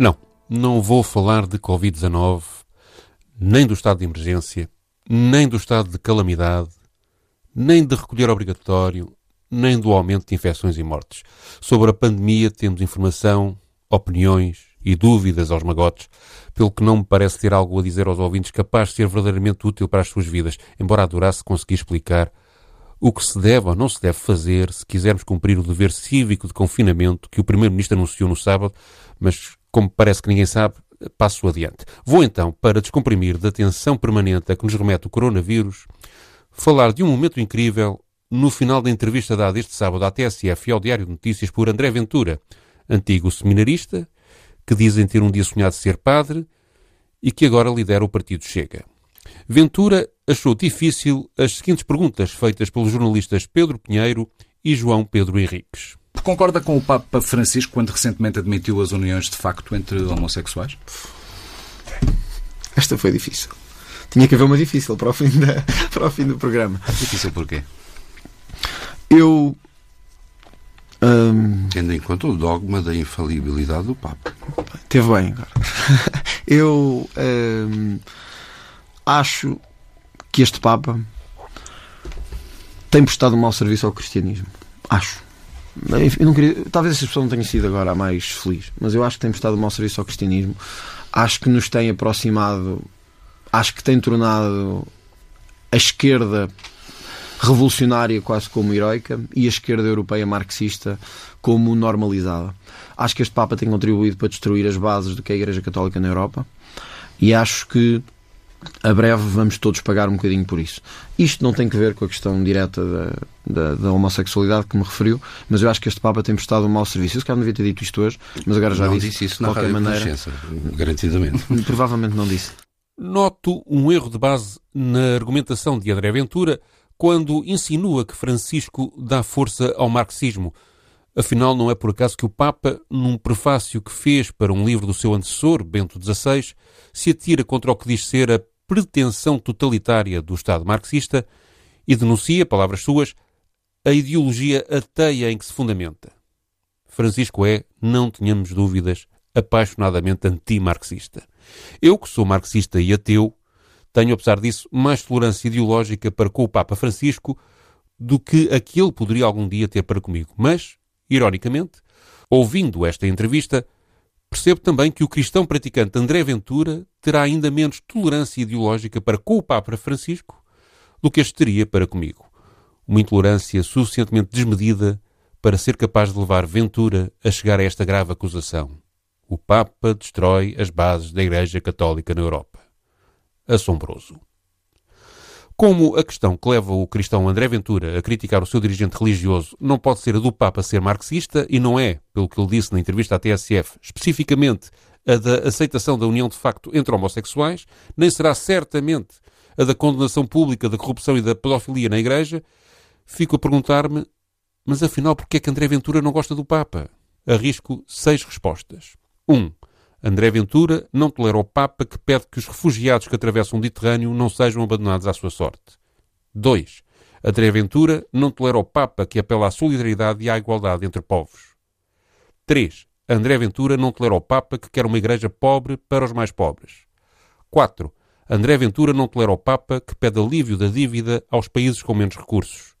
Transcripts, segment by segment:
Não, não vou falar de Covid-19, nem do estado de emergência, nem do estado de calamidade, nem de recolher obrigatório, nem do aumento de infecções e mortes. Sobre a pandemia temos informação, opiniões e dúvidas aos magotes, pelo que não me parece ter algo a dizer aos ouvintes capaz de ser verdadeiramente útil para as suas vidas, embora adorasse conseguir explicar o que se deve ou não se deve fazer se quisermos cumprir o dever cívico de confinamento que o Primeiro-Ministro anunciou no sábado, mas como parece que ninguém sabe, passo adiante. Vou então, para descomprimir da tensão permanente a que nos remete o coronavírus, falar de um momento incrível no final da entrevista dada este sábado à TSF e ao Diário de Notícias por André Ventura, antigo seminarista, que dizem ter um dia sonhado ser padre e que agora lidera o partido Chega. Ventura achou difícil as seguintes perguntas feitas pelos jornalistas Pedro Pinheiro e João Pedro Henriques. Concorda com o Papa Francisco quando recentemente admitiu as uniões de facto entre homossexuais? Esta foi difícil. Tinha que haver uma difícil para o fim, da, para o fim do programa. Difícil porquê? Eu. hum, Tendo em conta o dogma da infalibilidade do Papa. Teve bem agora. Eu hum, acho que este Papa tem prestado um mau serviço ao cristianismo. Acho. Não queria, talvez essa expressão não tenha sido agora a mais feliz, mas eu acho que tem prestado um mau serviço ao cristianismo. Acho que nos tem aproximado, acho que tem tornado a esquerda revolucionária quase como heroica e a esquerda europeia marxista como normalizada. Acho que este Papa tem contribuído para destruir as bases do que é a Igreja Católica na Europa e acho que a breve vamos todos pagar um bocadinho por isso. Isto não tem que ver com a questão direta da, da, da homossexualidade que me referiu, mas eu acho que este Papa tem prestado um mau serviço. Eu se calhar não devia ter dito isto hoje, mas agora já não disse. disse isso de na qualquer maneira. Garantidamente. Provavelmente não disse. Noto um erro de base na argumentação de André Ventura quando insinua que Francisco dá força ao marxismo. Afinal, não é por acaso que o Papa, num prefácio que fez para um livro do seu antecessor, Bento XVI, se atira contra o que diz ser a pretensão totalitária do Estado marxista e denuncia, palavras suas, a ideologia ateia em que se fundamenta. Francisco é, não tenhamos dúvidas, apaixonadamente anti-marxista. Eu, que sou marxista e ateu, tenho, apesar disso, mais tolerância ideológica para com o Papa Francisco do que a que ele poderia algum dia ter para comigo. Mas, ironicamente, ouvindo esta entrevista, percebo também que o cristão praticante André Ventura terá ainda menos tolerância ideológica para com o Papa Francisco do que este teria para comigo. Uma intolerância suficientemente desmedida para ser capaz de levar Ventura a chegar a esta grave acusação. O Papa destrói as bases da Igreja Católica na Europa. Assombroso. Como a questão que leva o cristão André Ventura a criticar o seu dirigente religioso não pode ser a do Papa ser marxista e não é, pelo que ele disse na entrevista à TSF, especificamente a da aceitação da união de facto entre homossexuais, nem será certamente a da condenação pública da corrupção e da pedofilia na Igreja, fico a perguntar-me, mas afinal porquê é que André Ventura não gosta do Papa? Arrisco seis respostas. 1. Um, André Ventura não tolera o Papa que pede que os refugiados que atravessam o Mediterrâneo não sejam abandonados à sua sorte. 2. André Ventura não tolera o Papa que apela à solidariedade e à igualdade entre povos. 3. André Ventura não tolera o Papa que quer uma igreja pobre para os mais pobres. 4. André Ventura não tolera o Papa que pede alívio da dívida aos países com menos recursos.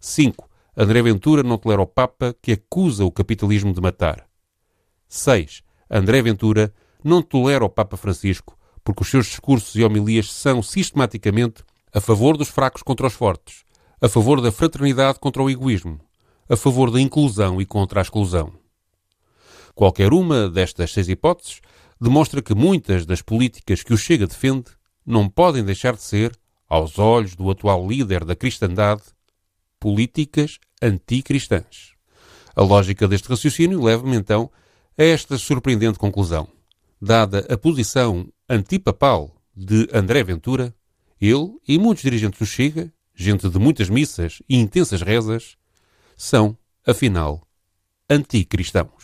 5. André Ventura não tolera o Papa que acusa o capitalismo de matar. 6. André Ventura não tolera o Papa Francisco porque os seus discursos e homilias são sistematicamente a favor dos fracos contra os fortes, a favor da fraternidade contra o egoísmo, a favor da inclusão e contra a exclusão. Qualquer uma destas seis hipóteses demonstra que muitas das políticas que o Chega defende não podem deixar de ser, aos olhos do atual líder da cristandade, políticas anticristãs. A lógica deste raciocínio leva-me então a esta surpreendente conclusão. Dada a posição antipapal de André Ventura, ele e muitos dirigentes do Chega, gente de muitas missas e intensas rezas, são, afinal, anticristãos.